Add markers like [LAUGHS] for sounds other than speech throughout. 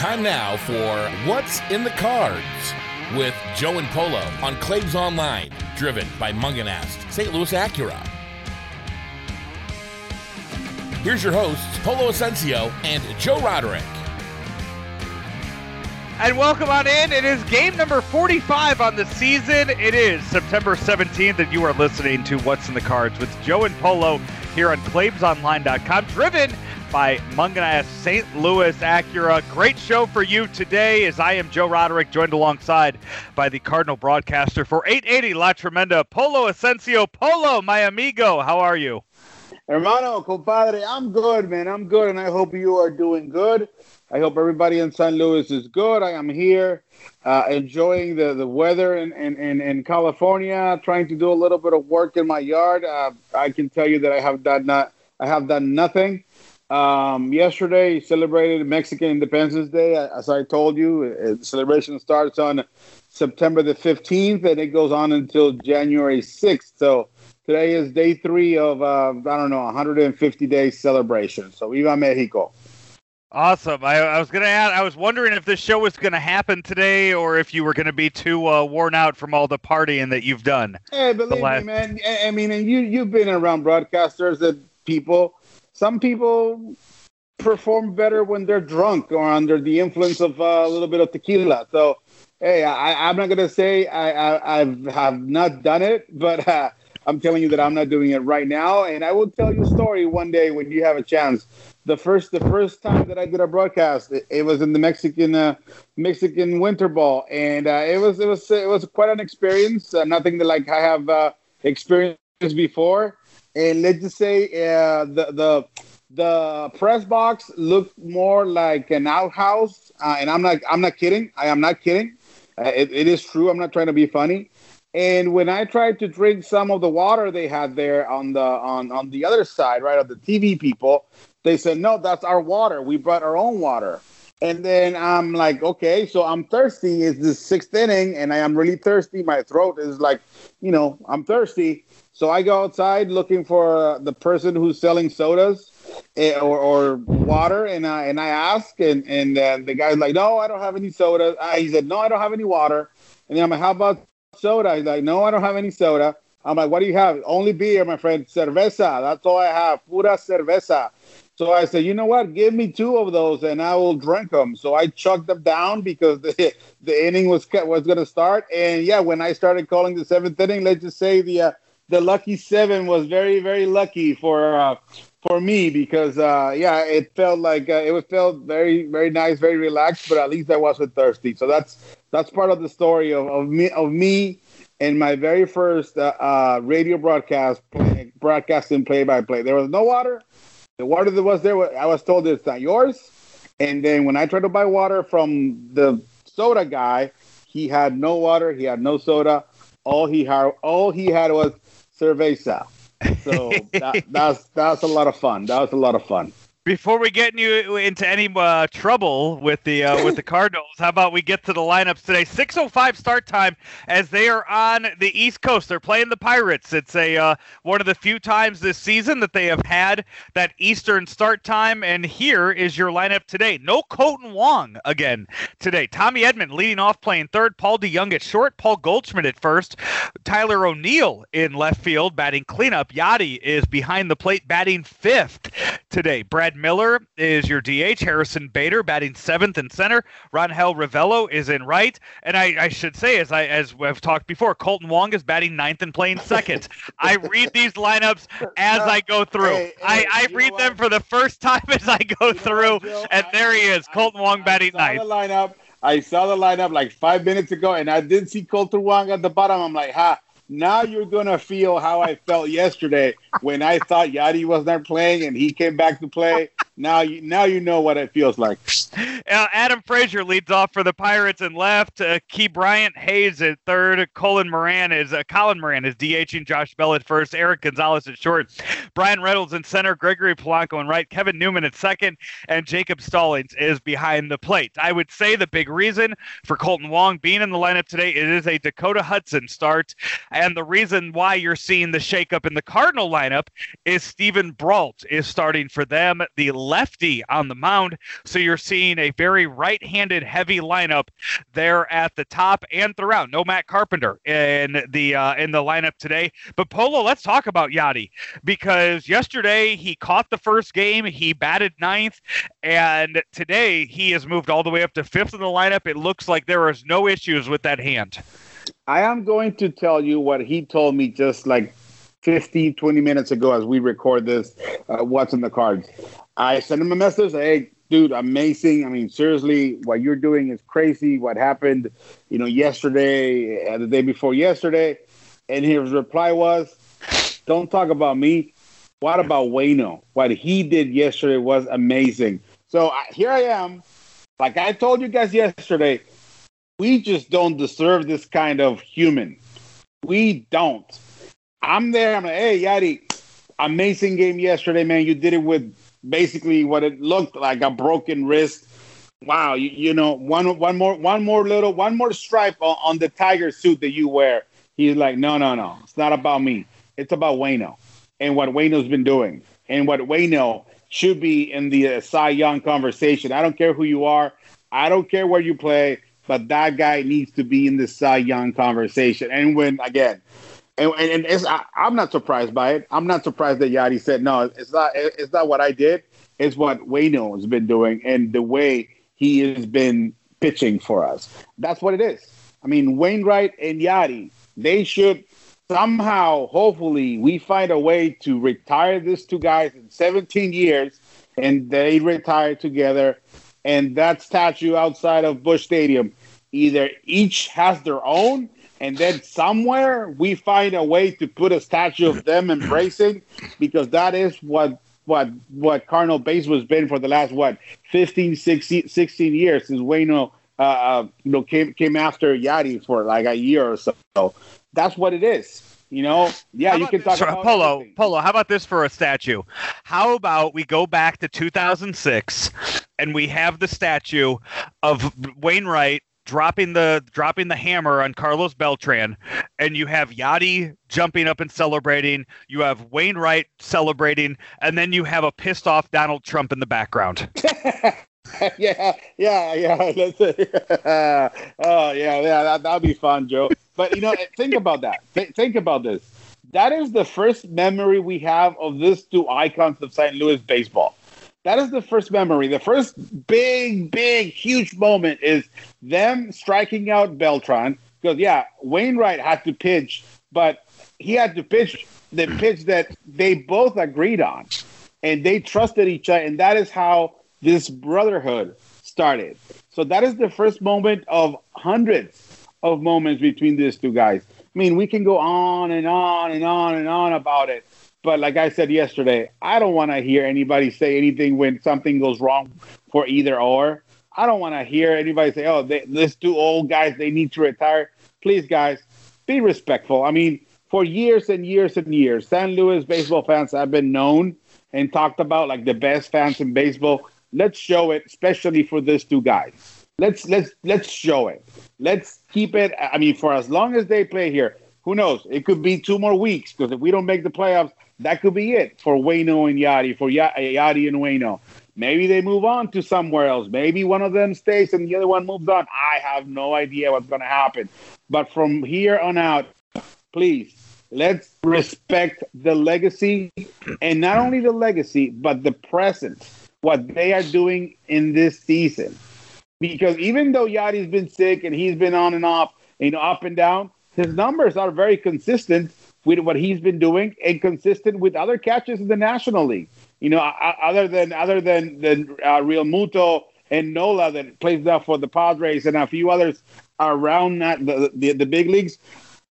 Time now for What's in the Cards with Joe and Polo on Claves Online, driven by Mungenast, St. Louis Acura. Here's your hosts, Polo Asensio and Joe Roderick. And welcome on in. It is game number 45 on the season. It is September 17th, and you are listening to What's in the Cards with Joe and Polo here on ClavesOnline.com, driven by Mungenast St. Louis Acura. Great show for you today as I am Joe Roderick, joined alongside by the Cardinal broadcaster for 880 La Tremenda, Polo Asensio. Polo, my amigo, how are you? Hermano, compadre, I'm good, man. I'm good, and I hope you are doing good. I hope everybody in San Luis is good. I am here uh, enjoying the, the weather in, in, in, in, California, trying to do a little bit of work in my yard. Uh, I can tell you that I have done not, I have done nothing. Um, yesterday celebrated Mexican Independence Day. As I told you, uh, the celebration starts on September the 15th and it goes on until January 6th. So today is day three of, uh, I don't know, 150 day celebration. So Viva Mexico. Awesome. I, I was going to add, I was wondering if this show was going to happen today or if you were going to be too uh, worn out from all the partying that you've done. Hey, believe last... me, man. I mean, and you, you've been around broadcasters and people. Some people perform better when they're drunk or under the influence of uh, a little bit of tequila. So, hey, I, am not to say I, I I've, have not done it, but uh, I'm telling you that I'm not doing it right now. And I will tell you a story one day when you have a chance the first the first time that I did a broadcast, it, it was in the Mexican uh, Mexican Winter Ball, and uh, it was it was it was quite an experience. Uh, nothing that like I have uh, experienced before, and let's just say uh, the the the press box looked more like an outhouse, uh, and I'm not I'm not kidding. I am not kidding. It, it is true. I'm not trying to be funny. And when I tried to drink some of the water they had there on the on on the other side, right of the TV people, they said, no, that's our water. We brought our own water. And then I'm like, okay, so I'm thirsty. It's the sixth inning, and I am really thirsty. My throat is like, you know, I'm thirsty. So I go outside looking for uh, the person who's selling sodas eh, or, or water, and I and I ask, and and uh, the guy's like, no, I don't have any soda. He said, no, I don't have any water. And then I'm like, how about soda? He's like, no, I don't have any soda. I'm like, what do you have? Only beer, my friend. Cerveza. That's all I have. Pura cerveza. So I said, you know what? Give me two of those, and I will drink them. So I chucked them down because [LAUGHS] the the inning was was going to start. And yeah, when I started calling the seventh inning, let's just say the uh, the lucky seven was very very lucky for uh, for me because uh, yeah, it felt like uh, it was felt very very nice, very relaxed. But at least I wasn't thirsty. So that's that's part of the story of, of me of me and my very first uh, uh, radio broadcast broadcasting play by play. There was no water the water that was there, I was told it's not yours. And then when I tried to buy water from the soda guy, he had no water, he had no soda. All he had, all he had was cerveza. So [LAUGHS] that, that's that's a lot of fun. That was a lot of fun before we get you into any uh, trouble with the uh, with the [LAUGHS] Cardinals, how about we get to the lineups today? 6:05 start time as they are on the East Coast. They're playing the Pirates. It's a uh, one of the few times this season that they have had that Eastern start time. And here is your lineup today. No Kolten Wong again today. Tommy Edman leading off, playing third. Paul DeJong at short. Paul Goldschmidt at first. Tyler O'Neill in left field batting cleanup. Yadi is behind the plate batting fifth today. Brad Brad Miller is your DH. Harrison Bader batting seventh in center. Rangel Ravelo is in right. And I, I, should say, as I as we've talked before, Kolten Wong is batting ninth and playing second. I read these lineups as I go through. Hey, hey, I, I read them for the first time [LAUGHS] as I go you through. What, and there he is, Kolten Wong batting ninth. The lineup. I saw the lineup like five minutes ago, and I didn't see Kolten Wong at the bottom. I'm like, ha. Now you're gonna feel how I felt yesterday when I thought Yadi was not playing and he came back to play. Now you now you know what it feels like. [LAUGHS] Adam Frazier leads off for the Pirates and left. Uh, Bryant Hayes at third. Colin Moran is uh, Colin Moran is DHing Josh Bell at first. Erik Gonzalez at short. Bryan Reynolds in center. Gregory Polanco in right. Kevin Newman at second. And Jacob Stallings is behind the plate. I would say the big reason for Kolten Wong being in the lineup today it is a Dakota Hudson start, and the reason why you're seeing the shakeup in the Cardinal lineup is Steven Brault is starting for them. The lefty on the mound. So you're seeing a very right handed heavy lineup there at the top and throughout. No Matt Carpenter in the uh, in the lineup today. But Polo, let's talk about Yadi because yesterday he caught the first game, he batted ninth, and today he has moved all the way up to fifth in the lineup. It looks like there is no issues with that hand. I am going to tell you what he told me just like 15, 20 minutes ago as we record this. Uh, what's in the cards? I sent him a message. Hey, dude, amazing. I mean, seriously, what you're doing is crazy. What happened, you know, yesterday, uh, the day before yesterday, and his reply was, "Don't talk about me. What about Wayno? What he did yesterday was amazing." So uh, here I am. Like I told you guys yesterday, we just don't deserve this kind of human. We don't. I'm there. I'm like, hey, Yadi, amazing game yesterday, man. You did it with basically what it looked like a broken wrist. Wow, you, you know, one one more one more little one more stripe on, on the tiger suit that you wear. He's like, no, no, no. It's not about me. It's about Wayno and what Wayno's been doing and what Wayno should be in the uh, Cy Young conversation. I don't care who you are. I don't care where you play, but that guy needs to be in the Cy Young conversation. And when again, and, and it's, I, am not surprised by it. I'm not surprised that Yadi said no. It's not. It's not what I did. It's what Wayno has been doing and the way he has been pitching for us. That's what it is. I mean, Wainwright and Yadi, they should somehow, hopefully, we find a way to retire these two guys in 17 years, and they retire together. And that statue outside of Busch Stadium, either each has their own and then somewhere we find a way to put a statue of them embracing because that is what what what Cardinal baseball has been for the last what 15 16, 16 years since Wayno uh, uh, you know came came after Yadi for like a year or so. That's what it is. You know, yeah, you can talk sorry, about Polo. everything. Polo, how about this for a statue? How about we go back to 2006 and we have the statue of Wainwright dropping the dropping the hammer on Carlos Beltran, and you have Yadi jumping up and celebrating. You have Wainwright celebrating, and then you have a pissed off Donald Trump in the background. [LAUGHS] yeah, yeah, yeah. [LAUGHS] That's it. [LAUGHS] oh, yeah, yeah. That that'd be fun, Joe. But you know, think about that. Th- think about this. That is the first memory we have of this two icons of St. Louis baseball. That is the first memory. The first big, big, huge moment is them striking out Beltran. Because yeah, Wainwright had to pitch, but he had to pitch the pitch that they both agreed on, and they trusted each other, and that is how this brotherhood started. So that is the first moment of hundreds of moments between these two guys. I mean, we can go on and on and on and on about it. But like I said yesterday, I don't want to hear anybody say anything when something goes wrong for either or. I don't want to hear anybody say, "Oh, they, these two old guys, they need to retire." Please, guys, be respectful. I mean, for years and years and years, San Luis baseball fans have been known and talked about like the best fans in baseball. Let's show it, especially for these two guys. Let's let's let's show it. Let's keep it. I mean, for as long as they play here, who knows? It could be two more weeks because if we don't make the playoffs, that could be it for Wayno and Yadi, for y- Yadi and Wayno. Maybe they move on to somewhere else. Maybe one of them stays and the other one moves on. I have no idea what's going to happen. But from here on out, please, let's respect the legacy and not only the legacy, but the present, what they are doing in this season. Because even though Yadi's been sick and he's been on and off, you know, up and down, his numbers are very consistent with what he's been doing and consistent with other catches in the National League. You know, other than other than than uh, Realmuto and Nola that plays now for the Padres and a few others around that, the, the the big leagues.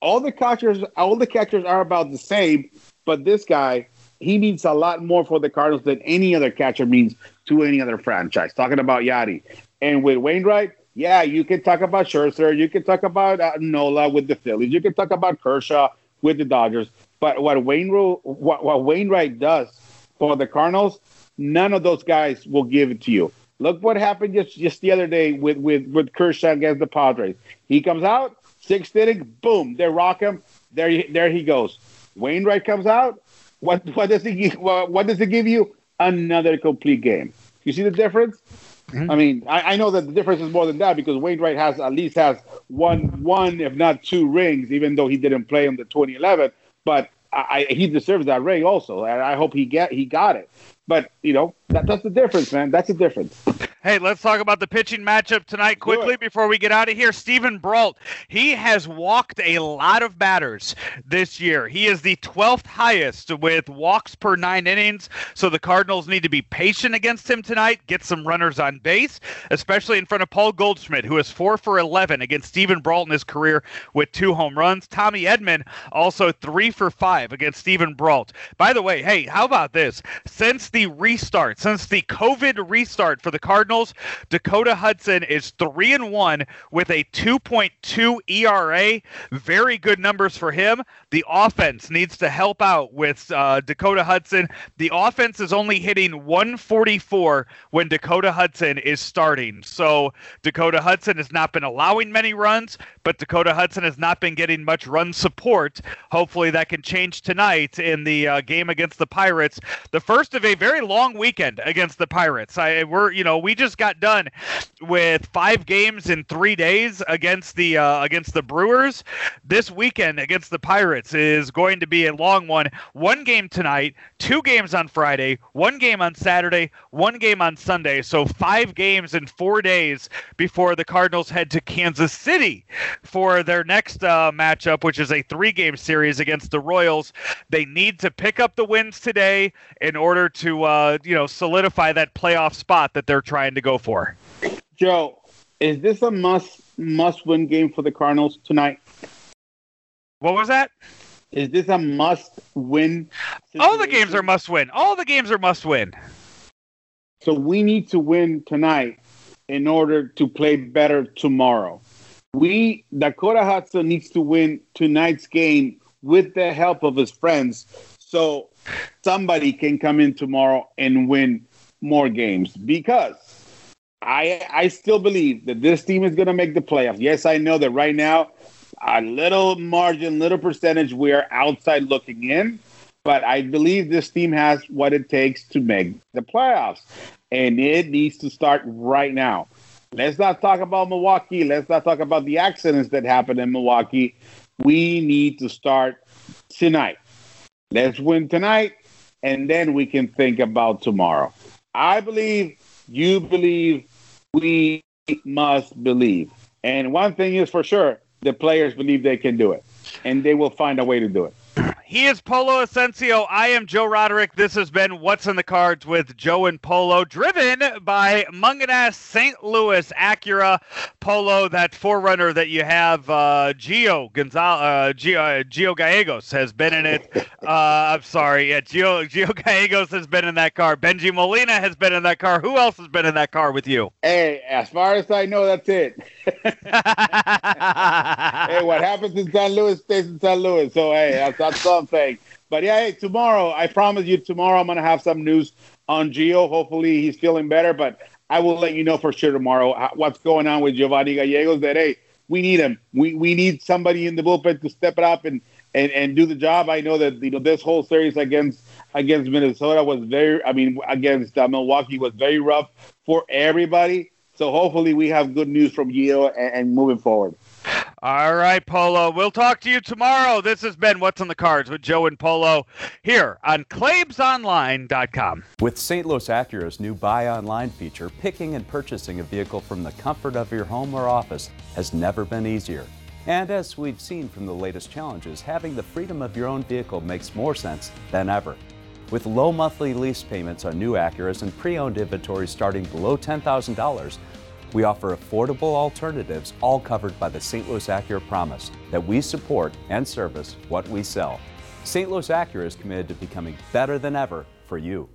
All the catchers, all the catchers are about the same, but this guy, he means a lot more for the Cardinals than any other catcher means to any other franchise. Talking about Yadi and with Wainwright, yeah, you can talk about Scherzer, you can talk about uh, Nola with the Phillies, you can talk about Kershaw with the Dodgers. But what Wainwright, what, what Wainwright does for the Cardinals, none of those guys will give it to you. Look what happened just, just the other day with, with, with Kershaw against the Padres. He comes out, sixth inning, boom, they rock him. There, he, there he goes. Wainwright comes out. What, what does he what, what does he give you? another complete game. You see the difference? Mhm. I mean, I, I know that the difference is more than that because Wainwright has at least has one, one if not two rings, even though he didn't play in the 2011. But I, I, he deserves that ring also, and I hope he get he got it. But you know, that, that's the difference, man. That's the difference. Hey, let's talk about the pitching matchup tonight quickly before we get out of here. Steven Brault, he has walked a lot of batters this year. He is the 12th highest with walks per nine innings. So the Cardinals need to be patient against him tonight, get some runners on base, especially in front of Paul Goldschmidt, who is four for 11 against Steven Brault in his career with two home runs. Tommy Edman, also three for five against Steven Brault. By the way, hey, how about this? Since the restart, since the COVID restart for the Cardinals, Dakota Hudson is three and one with a 2.2 ERA. Very good numbers for him. The offense needs to help out with uh, Dakota Hudson. The offense is only hitting 144 when Dakota Hudson is starting. So Dakota Hudson has not been allowing many runs, but Dakota Hudson has not been getting much run support. Hopefully that can change tonight in the uh, game against the Pirates. The first of a very long weekend against the Pirates. I we're you know we just got done with five games in three days against the uh, against the Brewers. This weekend against the Pirates is going to be a long one. One game tonight, two games on Friday, one game on Saturday, one game on Sunday. So five games in four days before the Cardinals head to Kansas City for their next uh, matchup, which is a three-game series against the Royals. They need to pick up the wins today in order to uh, you know solidify that playoff spot that they're trying to go for. Joe, is this a must must win game for the Cardinals tonight? What was that? Is this a must win? All the games are must win. All the games are must win. So we need to win tonight in order to play better tomorrow. We Dakota Hudson needs to win tonight's game with the help of his friends, so somebody can come in tomorrow and win more games. Because I I still believe that this team is going to make the playoffs. Yes, I know that right now a little margin, little percentage, we are outside looking in. But I believe this team has what it takes to make the playoffs. And it needs to start right now. Let's not talk about Milwaukee. Let's not talk about the accidents that happened in Milwaukee. We need to start tonight. Let's win tonight, and then we can think about tomorrow. I believe, you believe, we must believe. And one thing is for sure the players believe they can do it, and they will find a way to do it. He is Polo Asensio. I am Joe Roderick. This has been What's in the Cards with Joe and Polo, driven by Mungenast St. Louis Acura Polo, that 4Runner that you have. Uh, Gio Gonzalez, uh, Gio, uh, Gio Gallegos has been in it. Uh, I'm sorry, yeah, Gio Gio Gallegos has been in that car. Benji Molina has been in that car. Who else has been in that car with you? Hey, as far as I know, that's it. [LAUGHS] hey, what happens in St. Louis stays in San Luis. So hey, that's, that's something. But yeah, hey, tomorrow, I promise you, tomorrow I'm gonna have some news on Gio. Hopefully, he's feeling better. But I will let you know for sure tomorrow what's going on with Giovanni Gallegos. That hey, we need him. We we need somebody in the bullpen to step it up and and and do the job. I know that you know this whole series against against Minnesota was very. I mean, against uh, Milwaukee was very rough for everybody. So hopefully we have good news from Gio and, and moving forward. All right, Polo. We'll talk to you tomorrow. This has been What's on the Cards with Joe and Polo here on ClaimsOnline.com. With St. Louis Acura's new Buy Online feature, picking and purchasing a vehicle from the comfort of your home or office has never been easier. And as we've seen from the latest challenges, having the freedom of your own vehicle makes more sense than ever. With low monthly lease payments on new Acuras and pre owned inventory starting below $10,000, we offer affordable alternatives, all covered by the St. Louis Acura promise that we support and service what we sell. St. Louis Acura is committed to becoming better than ever for you.